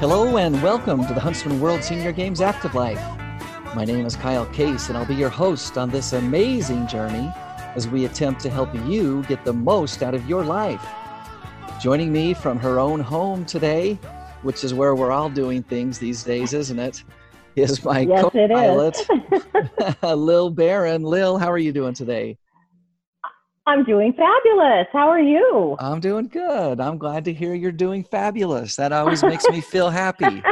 Hello and welcome to the Huntsman World Senior Games Active Life. My name is Kyle Case, and I'll be your host on this amazing journey as we attempt to help you get the most out of your life. Joining me from her own home today, which is where we're all doing things these days, isn't it? Is my Yes, co-pilot. Lil Barron. Lil, how are you doing today? I'm doing fabulous. How are you? I'm doing good. I'm glad to hear you're doing fabulous. That always makes me feel happy.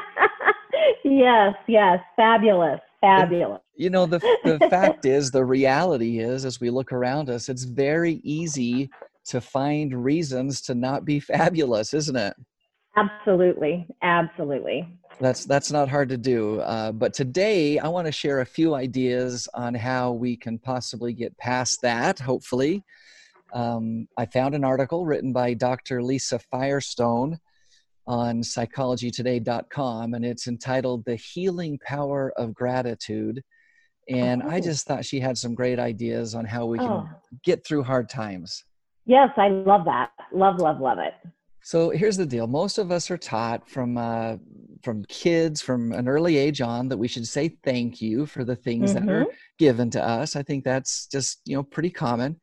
yes, yes, fabulous, fabulous. You know, the, the fact is, the reality is, as we look around us, it's very easy to find reasons to not be fabulous, isn't it? Absolutely, absolutely. That's that's not hard to do. Uh, but today, I want to share a few ideas on how we can possibly get past that. Hopefully, um, I found an article written by Dr. Lisa Firestone on psychologytoday.com, and it's entitled "The Healing Power of Gratitude." And I Oh. just thought she had some great ideas on how we can Oh, get through hard times. yes, I love that. Love, love, love it. So here's the deal: most of us are taught from uh, from kids from an early age on that we should say thank you for the things that are Mhm. given to us. I think that's just you know pretty common.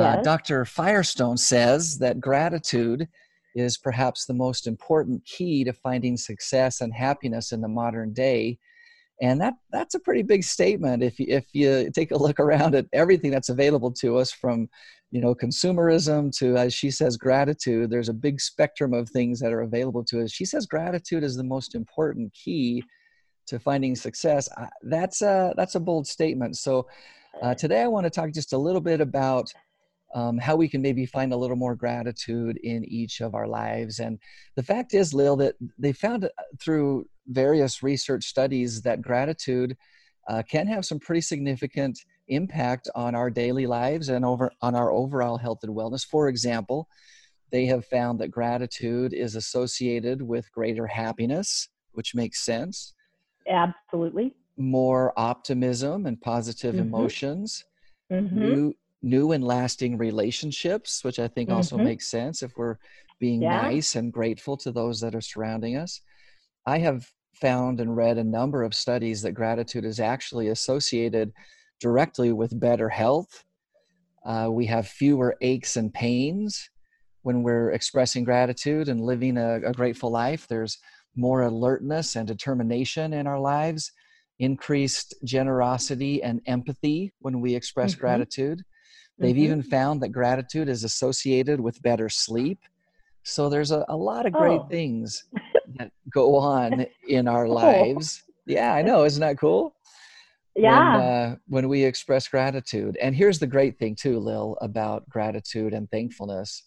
Uh, Dr. Firestone says that gratitude is perhaps the most important key to finding success and happiness in the modern day. And that that's a pretty big statement. If you, if you take a look around at everything that's available to us from you know consumerism to as she says gratitude there's a big spectrum of things that are available to us. She says gratitude is the most important key to finding success. That's a that's a bold statement. So uh, today i want to talk just a little bit about um, how we can maybe find a little more gratitude in each of our lives and the fact is lil that they found uh, through various research studies that gratitude uh, can have some pretty significant impact on our daily lives and over on our overall health and wellness. For example, they have found that gratitude is associated with greater happiness, which makes sense, Absolutely. more optimism and positive Mhm. emotions, hmm new new and lasting relationships, which I think also Mhm. makes sense if we're being Yeah. nice and grateful to those that are surrounding us. I have found and read a number of studies that gratitude is actually associated directly with better health. Uh, we have fewer aches and pains when we're expressing gratitude and living a, a grateful life. There's more alertness and determination in our lives, increased generosity and empathy when we express Mhm. gratitude. They've Mhm. even found that gratitude is associated with better sleep. So there's a, a lot of great Oh. things that go on in our Oh. lives. Yeah, I know. Isn't that cool? Yeah. When, uh, when we express gratitude. And here's the great thing, too, Lil, about gratitude and thankfulness.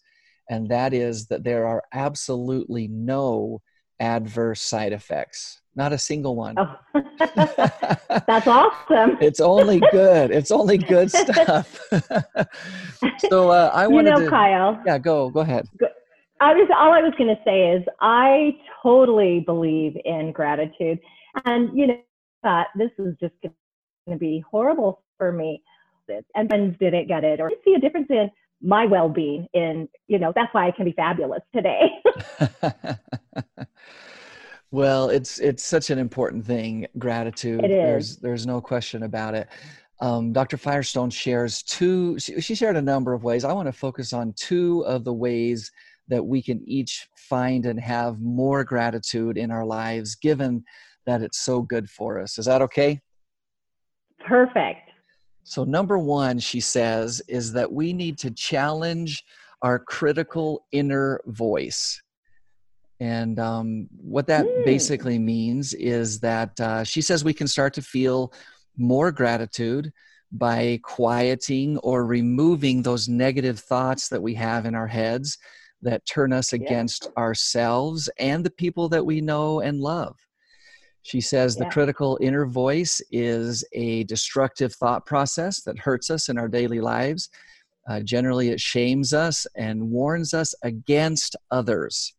And that is that there are absolutely no adverse side effects, not a single one. oh. That's awesome. it's only good. It's only good stuff. so uh, I you wanted know, to. Kyle. Yeah, go go ahead. I was all I was going to say is I totally believe in gratitude, and you know, thought this is just going to be horrible for me, and friends didn't get it, or see a difference in my well-being. In you know, that's why I can be fabulous today. well, it's it's such an important thing. Gratitude. It is. There's there's no question about it. Um, Dr. Firestone shares two. She, she shared a number of ways. I want to focus on two of the ways that we can each find and have more gratitude in our lives, given that it's so good for us. Is that okay? Perfect. So, number one, she says, is that we need to challenge our critical inner voice. And um, what that Hmm. basically means is that uh, she says we can start to feel more gratitude by quieting or removing those negative thoughts that we have in our heads that turn us Yeah. against ourselves and the people that we know and love. She says the critical inner voice is a destructive thought process that hurts us in our daily lives. Uh, generally, it shames us and warns us against others.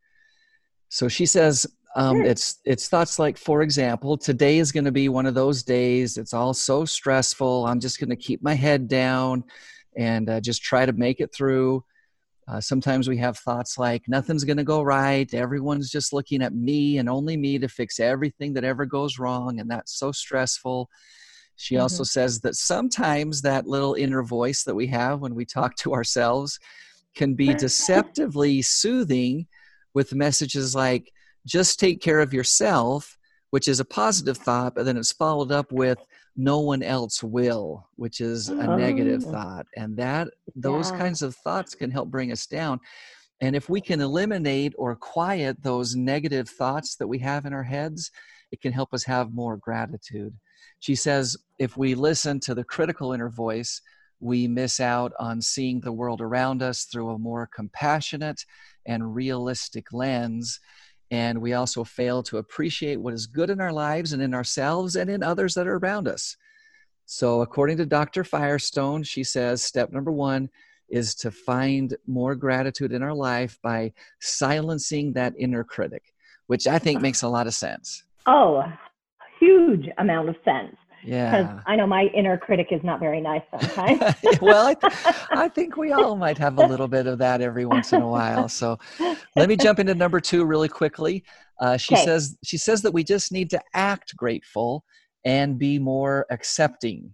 So she says um, Sure. it's it's thoughts like, for example, today is going to be one of those days. It's all so stressful. I'm just going to keep my head down and uh, just try to make it through. Uh, sometimes we have thoughts like, nothing's going to go right. Everyone's just looking at me and only me to fix everything that ever goes wrong. And that's so stressful. She mm-hmm. also says that sometimes that little inner voice that we have when we talk to ourselves can be deceptively soothing with messages like, just take care of yourself, which is a positive thought, but then it's followed up with, no one else will which is a oh. negative thought and that those yeah. kinds of thoughts can help bring us down and if we can eliminate or quiet those negative thoughts that we have in our heads it can help us have more gratitude she says if we listen to the critical inner voice we miss out on seeing the world around us through a more compassionate and realistic lens and we also fail to appreciate what is good in our lives and in ourselves and in others that are around us. So, according to Dr. Firestone, she says step number one is to find more gratitude in our life by silencing that inner critic, which I think makes a lot of sense. Oh, huge amount of sense. Yeah. Because I know my inner critic is not very nice sometimes. well, I, th- I, think we all might have a little bit of that every once in a while. So let me jump into number two really quickly. Uh, she okay. says she says that we just need to act grateful and be more accepting.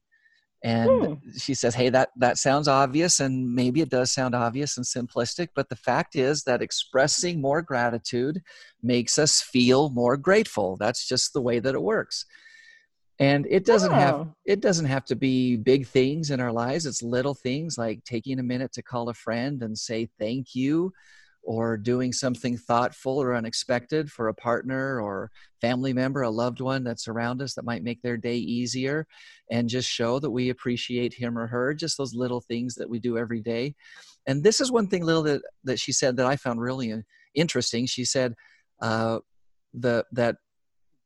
And hmm. she says, "Hey, that that sounds obvious, and maybe it does sound obvious and simplistic, but the fact is that expressing more gratitude makes us feel more grateful. That's just the way that it works." And it doesn't oh. have it doesn't have to be big things in our lives. It's little things like taking a minute to call a friend and say thank you or doing something thoughtful or unexpected for a partner or family member a loved one that's around us that might make their day easier and just show that we appreciate him or her just those little things that we do every day. And this is one thing little that, that she said that i found really interesting. She said uh, the that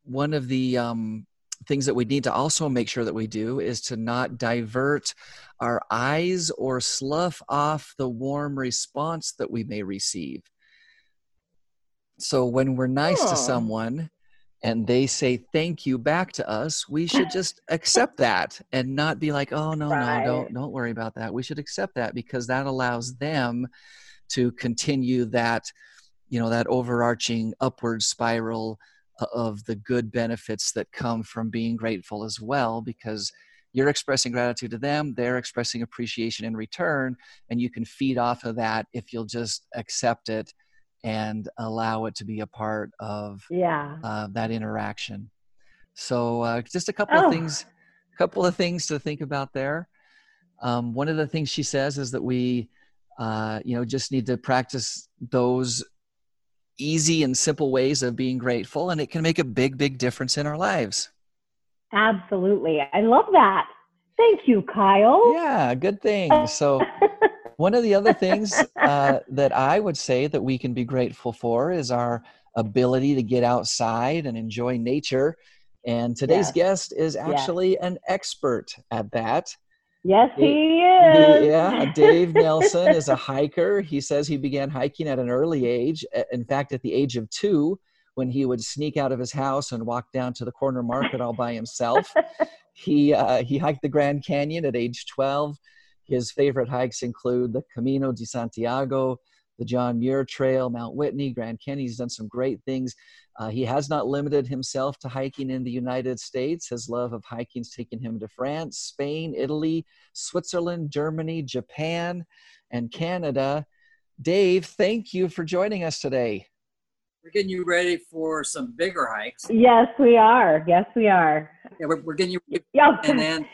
one of the um, things that we need to also make sure that we do is to not divert our eyes or slough off the warm response that we may receive. So when we're nice to someone and they say thank you back to us, we should just accept that and not be like, "Oh no, right. no, don't don't worry about that." We should accept that because that allows them to continue that you know that overarching upward spiral of the good benefits that come from being grateful as well because you're expressing gratitude to them they're expressing appreciation in return and you can feed off of that if you'll just accept it and allow it to be a part of yeah. uh, that interaction. So uh, just a couple oh. of things a couple of things to think about there. Um, one of the things she says is that we uh, you know just need to practice those easy and simple ways of being grateful, and it can make a big, big difference in our lives. Absolutely. I love that. Thank you, Kyle. Yeah, good thing. So, one of the other things uh, that I would say that we can be grateful for is our ability to get outside and enjoy nature. And today's yes. guest is actually yes. an expert at that. Yes, he is. yeah, Dave Nelson is a hiker. He says he began hiking at an early age. In fact, at the age of two, when he would sneak out of his house and walk down to the corner market all by himself. he uh, he hiked the Grand Canyon at age 12. His favorite hikes include the Camino de Santiago, the John Muir Trail, Mount Whitney, Grand Canyon. He's done some great things. Uh, he has not limited himself to hiking in the United States. His love of hiking has taken him to France, Spain, Italy, Switzerland, Germany, Japan, and Canada. Dave, thank you for joining us today. We're getting you ready for some bigger hikes. Yes, we are. Yes, we are. Yeah, we're, we're getting you. Yeah. And then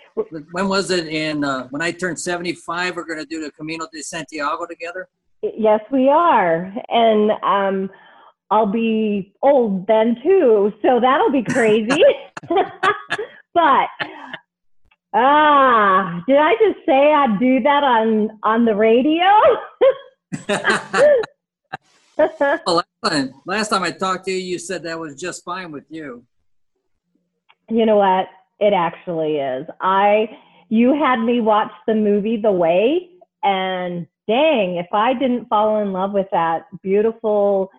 when was it? In uh, when I turned seventy-five, we're going to do the Camino de Santiago together. Yes, we are. And um, I'll be old then too. So that'll be crazy. but ah, did I just say I'd do that on on the radio? well, last last time I talked to you, you said that was just fine with you. You know what? It actually is. I you had me watch the movie The Way and dang, if I didn't fall in love with that beautiful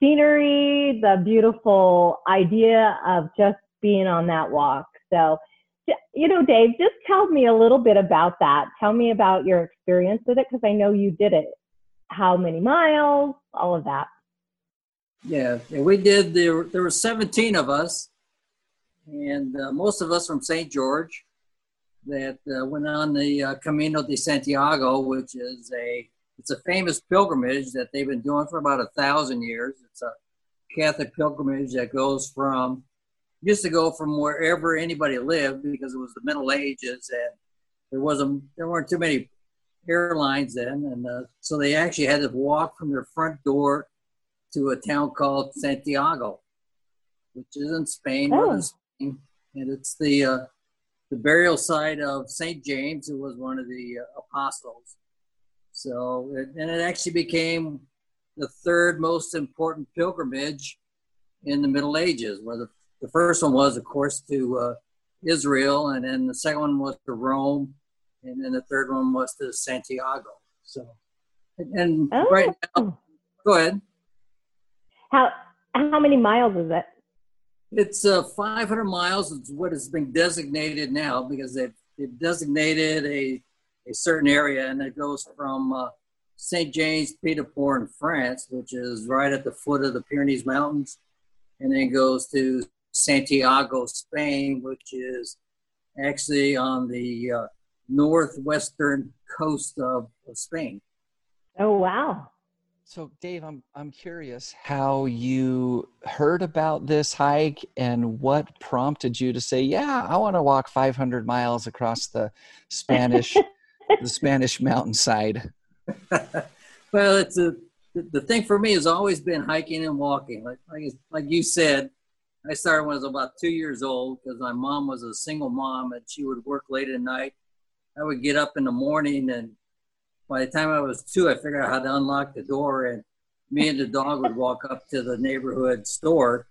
scenery, the beautiful idea of just being on that walk. So, you know, Dave, just tell me a little bit about that. Tell me about your experience with it because I know you did it. how many miles, all of that. Yeah, and we did. There, there were 17 of us, and uh, most of us from St. George that uh, went on the uh, Camino de Santiago, which is a it's a famous pilgrimage that they've been doing for about a thousand years. It's a Catholic pilgrimage that goes from used to go from wherever anybody lived because it was the Middle Ages and there wasn't there weren't too many airlines then, and uh, so they actually had to walk from their front door to a town called Santiago, which is in Spain, Oh. Spain and it's the uh, the burial site of Saint James, who was one of the uh, apostles. So, it, and it actually became the third most important pilgrimage in the Middle Ages, where the, the first one was, of course, to uh, Israel, and then the second one was to Rome, and then the third one was to Santiago. So, and, and Oh. right now, go ahead. How how many miles is it? It's uh, 500 miles. It's what has been designated now because they've, they've designated a, a certain area, and it goes from uh, St. James Pied de Port in France, which is right at the foot of the Pyrenees Mountains, and then goes to Santiago, Spain, which is actually on the uh, northwestern coast of, of Spain. Oh wow. So, Dave, I'm I'm curious how you heard about this hike and what prompted you to say, "Yeah, I want to walk 500 miles across the Spanish the Spanish mountainside." well, it's a the, thing for me has always been hiking and walking. Like like, like you said, I started when I was about two years old because my mom was a single mom and she would work late at night. I would get up in the morning and by the time I was two, I figured out how to unlock the door and me and the dog would walk up to the neighborhood store,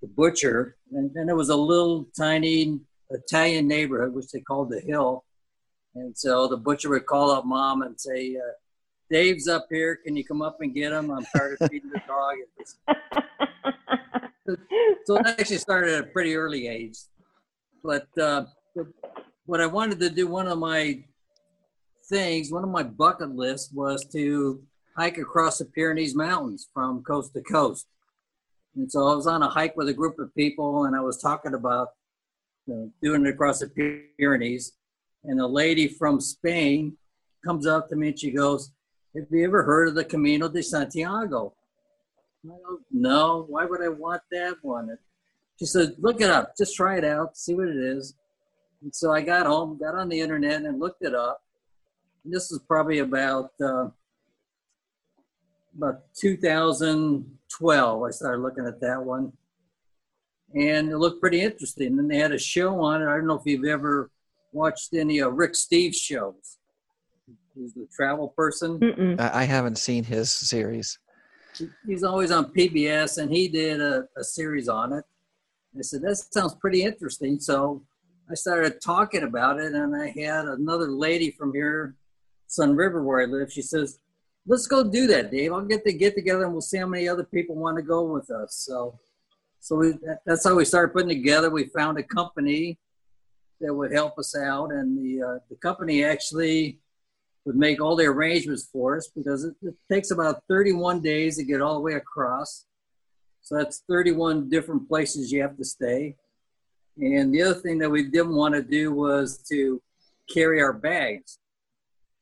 the butcher, and then it was a little tiny Italian neighborhood which they called the Hill. And so the butcher would call up mom and say, uh, Dave's up here. Can you come up and get him? I'm tired of feeding the dog. So it actually started at a pretty early age. But uh, what I wanted to do, one of my things, one of my bucket lists was to hike across the Pyrenees Mountains from coast to coast. And so I was on a hike with a group of people and I was talking about you know, doing it across the Pyrenees. And a lady from Spain comes up to me and she goes, Have you ever heard of the Camino de Santiago? I go, no, why would I want that one? She said, Look it up, just try it out, see what it is. And so I got home, got on the internet and looked it up. And this is probably about uh, about 2012. I started looking at that one, and it looked pretty interesting. And they had a show on it. I don't know if you've ever watched any of Rick Steves shows. He's the travel person. Mm-mm. I I haven't seen his series. He's always on PBS, and he did a, a series on it. I said, that sounds pretty interesting. So I started talking about it, and I had another lady from here, Sun River, where I live. She says, let's go do that, Dave. I'll get the get together, and we'll see how many other people want to go with us. So, so we, that, that's how we started putting together. We found a company that would help us out, and the uh, the company actually would make all the arrangements for us because it, it takes about 31 days to get all the way across. So that's 31 different places you have to stay. And the other thing that we didn't want to do was to carry our bags.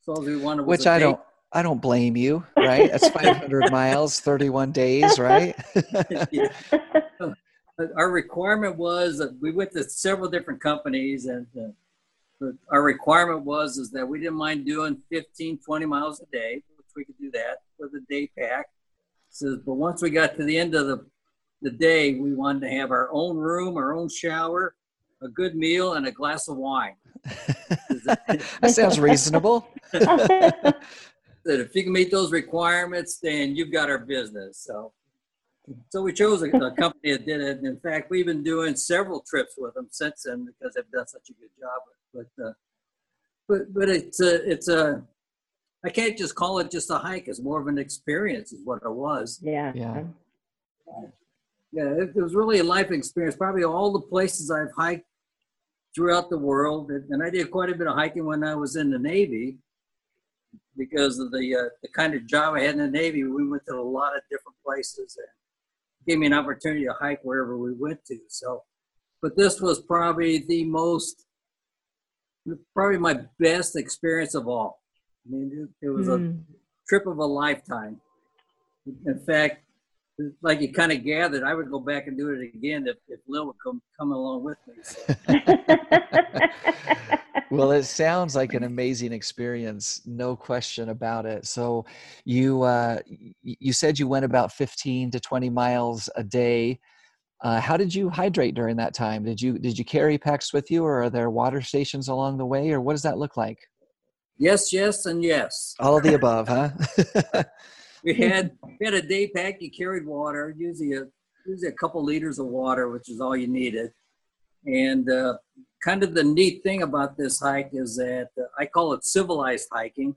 So all we was Which I don't I don't blame you, right? That's 500 miles, 31 days, right? Yeah. Our requirement was that we went to several different companies and uh, our requirement was is that we didn't mind doing 15 20 miles a day which we could do that with a day pack says but once we got to the end of the the day we wanted to have our own room our own shower a good meal and a glass of wine that sounds reasonable. that if you can meet those requirements, then you've got our business. So, so we chose a, a company that did it. And in fact, we've been doing several trips with them since then because they've done such a good job. But, uh, but, but it's a, it's a, I can't just call it just a hike. It's more of an experience, is what it was. yeah. Yeah. Yeah, it, it was really a life experience. Probably all the places I've hiked throughout the world, and, and I did quite a bit of hiking when I was in the Navy. Because of the uh, the kind of job I had in the Navy. We went to a lot of different places and gave me an opportunity to hike wherever we went to. So, but this was probably the most, probably my best experience of all. I mean, it, it was mm. a hmm. trip of a lifetime. In fact, like you kind of gathered, I would go back and do it again if, if Lil would come come along with me. So. well, it sounds like an amazing experience, no question about it. So, you uh, you said you went about fifteen to twenty miles a day. Uh, how did you hydrate during that time? Did you did you carry packs with you, or are there water stations along the way, or what does that look like? Yes, yes, and yes. All of the above, huh? we had we had a day pack. You carried water, usually a usually a couple liters of water, which is all you needed. And uh, kind of the neat thing about this hike is that uh, I call it civilized hiking.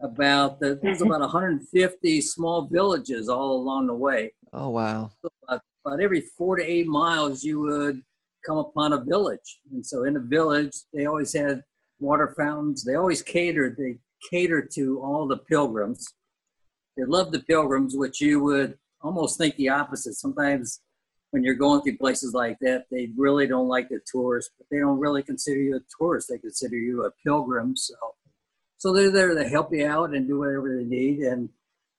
About the, there's about 150 small villages all along the way. Oh wow! So about, about every four to eight miles, you would come upon a village, and so in the village, they always had water fountains. They always catered. They catered to all the pilgrims they love the pilgrims, which you would almost think the opposite. Sometimes when you're going through places like that, they really don't like the tourists, but they don't really consider you a tourist. They consider you a pilgrim. So, so they're there to help you out and do whatever they need. And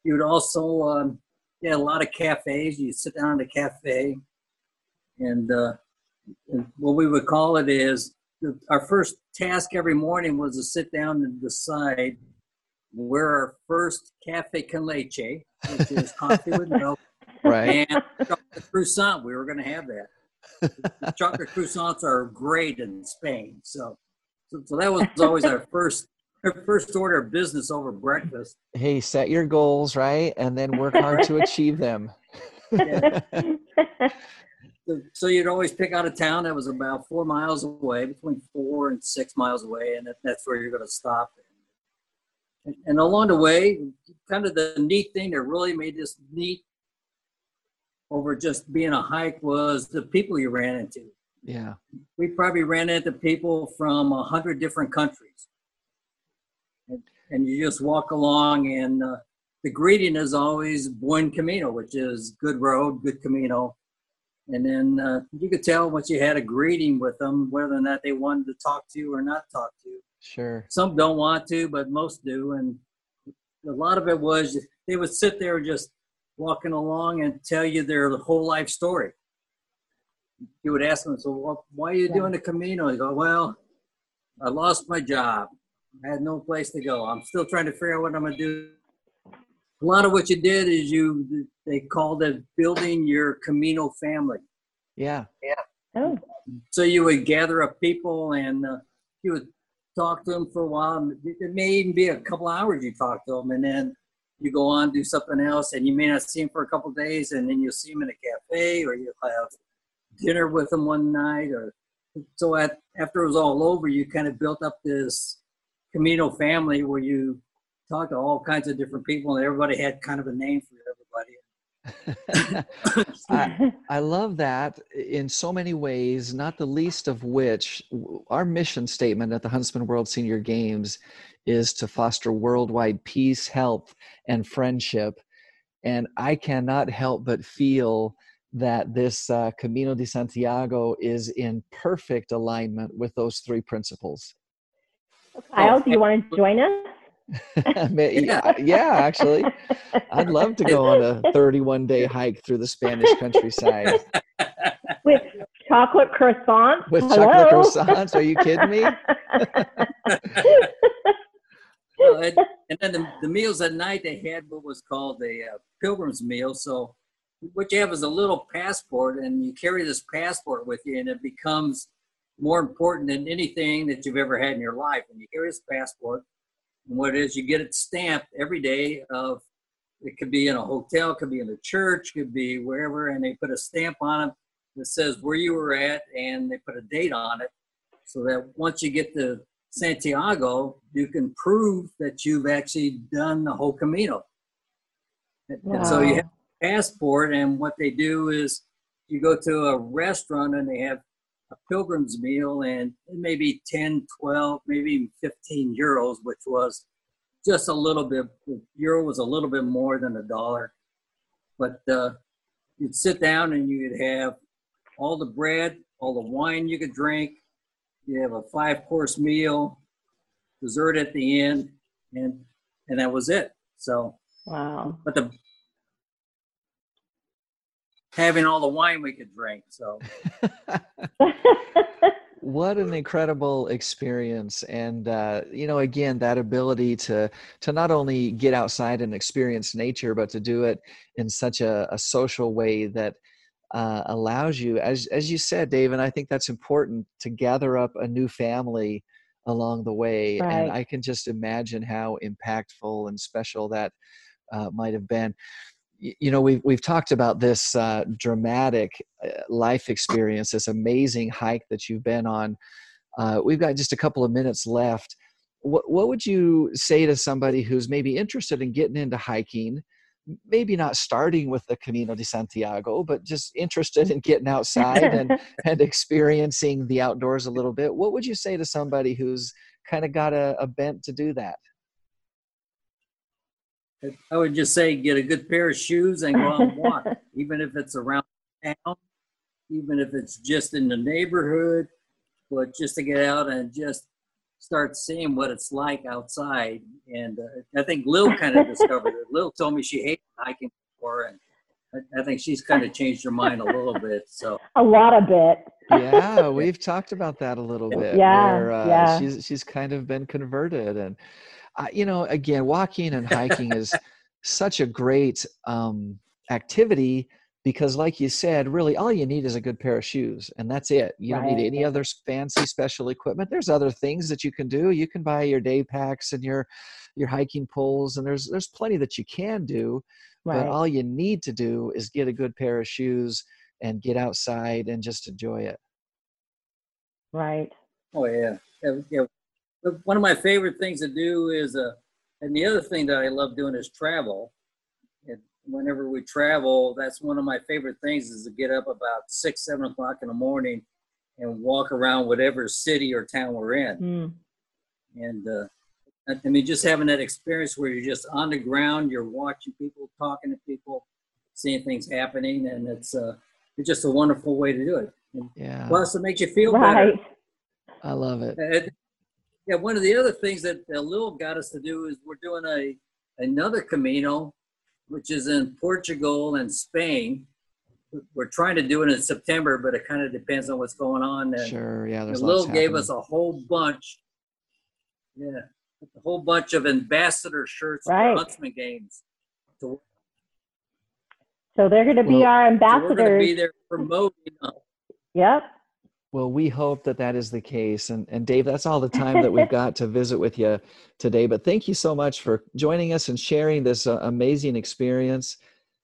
you would also, um, yeah, a lot of cafes. You sit down in a cafe, and, uh, and what we would call it is our first task every morning was to sit down and decide we're our first cafe con leche, which is coffee with milk, right? And chocolate croissant. We were going to have that. chocolate croissants are great in Spain, so, so so that was always our first our first order of business over breakfast. Hey, set your goals right, and then work hard to achieve them. Yeah. So, so, you'd always pick out a town that was about four miles away, between four and six miles away, and that's where you're going to stop. And along the way, kind of the neat thing that really made this neat over just being a hike was the people you ran into. Yeah. We probably ran into people from a hundred different countries. And, and, you just walk along and uh, the greeting is always buen camino, which is good road, good camino. And then uh, you could tell once you had a greeting with them, whether or not they wanted to talk to you or not talk to you. Sure. Some don't want to, but most do. And a lot of it was they would sit there just walking along and tell you their whole life story. You would ask them, so why are you doing the Camino? They go, well, I lost my job. I had no place to go. I'm still trying to figure out what I'm going to do. A lot of what you did is you, they called it building your Camino family. Yeah. Yeah. Oh. So you would gather up people and uh, you would talk to them for a while. It may even be a couple hours you talk to them, and then you go on do something else, and you may not see them for a couple days, and then you'll see them in a cafe, or you'll have dinner with them one night, or so. At after it was all over, you kind of built up this Camino family where you talked to all kinds of different people, and everybody had kind of a name for everybody. I, I, love that in so many ways, not the least of which our mission statement at the Huntsman World Senior Games is to foster worldwide peace, health, and friendship. And I cannot help but feel that this uh, Camino de Santiago is in perfect alignment with those three principles. Kyle, do you want to join us? yeah. yeah, actually, I'd love to go on a 31 day hike through the Spanish countryside with chocolate croissants. With Hello? chocolate croissants? Are you kidding me? well, and, and, then the, the, meals at night they had what was called a uh, pilgrim's meal. So what you have is a little passport, and you carry this passport with you, and it becomes more important than anything that you've ever had in your life. And you carry this passport and what it is, you get it stamped every day of, it could be in a hotel, could be in a church, could be wherever, and they put a stamp on it that says where you were at, and they put a date on it, so that once you get to Santiago, you can prove that you've actually done the whole Camino. Wow. And so you have a passport, and what they do is you go to a restaurant and they have a pilgrim's meal and maybe 10, 12, maybe 15 euros, which was just a little bit. The euro was a little bit more than a dollar, but uh, you'd sit down and you'd have all the bread, all the wine you could drink. You have a five course meal, dessert at the end, and and that was it. So, Wow. but the having all the wine we could drink. So what an incredible experience and uh, you know again that ability to to not only get outside and experience nature but to do it in such a, a social way that uh, allows you as as you said dave and i think that's important to gather up a new family along the way and i can just imagine how impactful and special that uh, might have been Y- you know we've, we've talked about this uh, dramatic uh, life experience this amazing hike that you've been on. Uh, we've got just a couple of minutes left. What, what would you say to somebody who's maybe interested in getting into hiking? Maybe not starting with the camino de santiago but just interested in getting outside and, and experiencing the outdoors a little bit. What would you say to somebody who's kind of got a, a bent to do that I would just say get a good pair of shoes and go out and walk, even if it's around town, even if it's just in the neighborhood, but just to get out and just start seeing what it's like outside. And uh, I think Lil kind of discovered it. Lil told me she hated hiking before, and I, I think she's kind of changed her mind a little bit. So a lot of it. yeah we've talked about that a little bit Yeah, where uh, yeah. she's she's kind of been converted and uh, you know again walking and hiking is such a great um, activity because like you said really all you need is a good pair of shoes and that's it. You don't need any other fancy special equipment. There's other things that you can do. You can buy your day packs and your your hiking poles and there's there's plenty that you can do but all you need to do is get a good pair of shoes and get outside and just enjoy it. Right. Oh yeah, yeah. Yeah. But One of my favorite things to do is, uh, and the other thing that I love doing is travel. And whenever we travel, that's one of my favorite things is to get up about six, seven o'clock in the morning and walk around whatever city or town we're in. Mm. And uh, I I mean, just having that experience where you're just on the ground, you're watching people, talking to people, seeing things happening, and it's uh, it's just a wonderful way to do it. And yeah plus, it makes you feel better. Right. i love it And, yeah, one of the other things that Lil got us to do is we're doing a another Camino, which is in Portugal and Spain. We're trying to do it in September, but it kind of depends on what's going on. And sure yeah there's Lil gave happening. us a whole bunch, yeah, a whole bunch of ambassador shirts Right. for Huntsman games. So, So they're going to be Well, our so we're going to be there promoting. uh, Yep. Well, we hope that that is the case. And, and Dave, that's all the time that we've got to visit with you today. But thank you so much for joining us and sharing this uh, amazing experience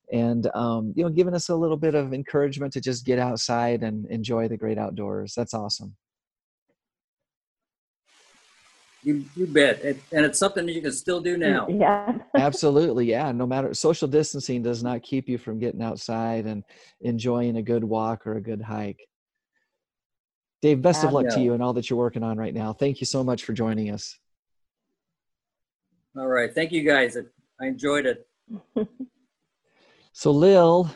and, um, you know, giving us a little bit of encouragement to just get outside and enjoy the great outdoors. That's awesome. You, you bet, and, and it's something that you can still do now. Yeah. Absolutely. Yeah. No matter social distancing does not keep you from getting outside and enjoying a good walk or a good hike. Dave, best of luck to you and all that you're working on right now. Thank you so much for joining us. All right, thank you guys. I enjoyed it. So, Lil,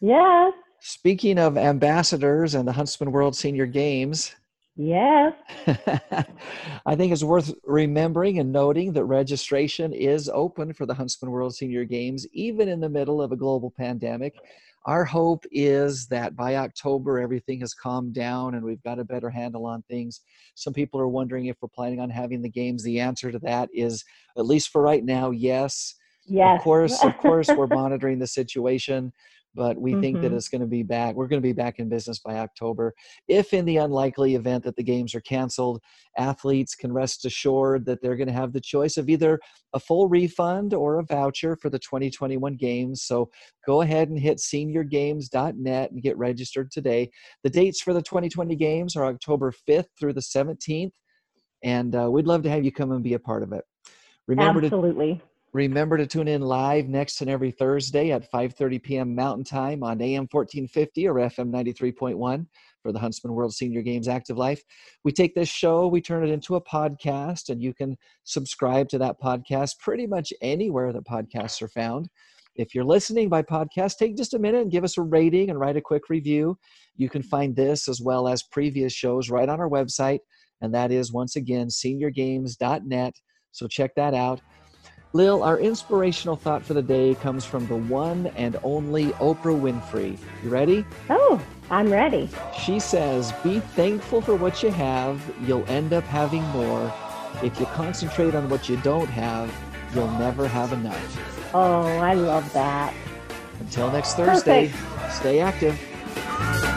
Yes. Speaking of ambassadors and the Huntsman World Senior Games, Yes. I think it's worth remembering and noting that registration is open for the Huntsman World Senior Games, even in the middle of a global pandemic. Our hope is that by October, everything has calmed down and we've got a better handle on things. Some people are wondering if we're planning on having the games. The answer to that is, at least for right now, yes. Yes. Of course, of course, we're monitoring the situation, but we think that Mhm. it's going to be back. We're going to be back in business by October. If in the unlikely event that the games are canceled, athletes can rest assured that they're going to have the choice of either a full refund or a voucher for the 2021 games. So go ahead and hit seniorgames.net and get registered today. The dates for the 2020 games are October 5th through the 17th, and uh, we'd love to have you come and be a part of it. Remember to Absolutely. Remember to tune in live next and every Thursday at 5:30 p.m. Mountain Time on AM 1450 or FM 93.1 for the Huntsman World Senior Games Active Life. We take this show, we turn it into a podcast, and you can subscribe to that podcast pretty much anywhere that podcasts are found. If you're listening by podcast, take just a minute and give us a rating and write a quick review. You can find this as well as previous shows right on our website, and that is once again seniorgames.net. So check that out. Lil, our inspirational thought for the day comes from the one and only Oprah Winfrey. You ready? Oh, I'm ready. She says, Be thankful for what you have, you'll end up having more. If you concentrate on what you don't have, you'll never have enough. Oh, I love that. Until next Thursday, Perfect. stay active.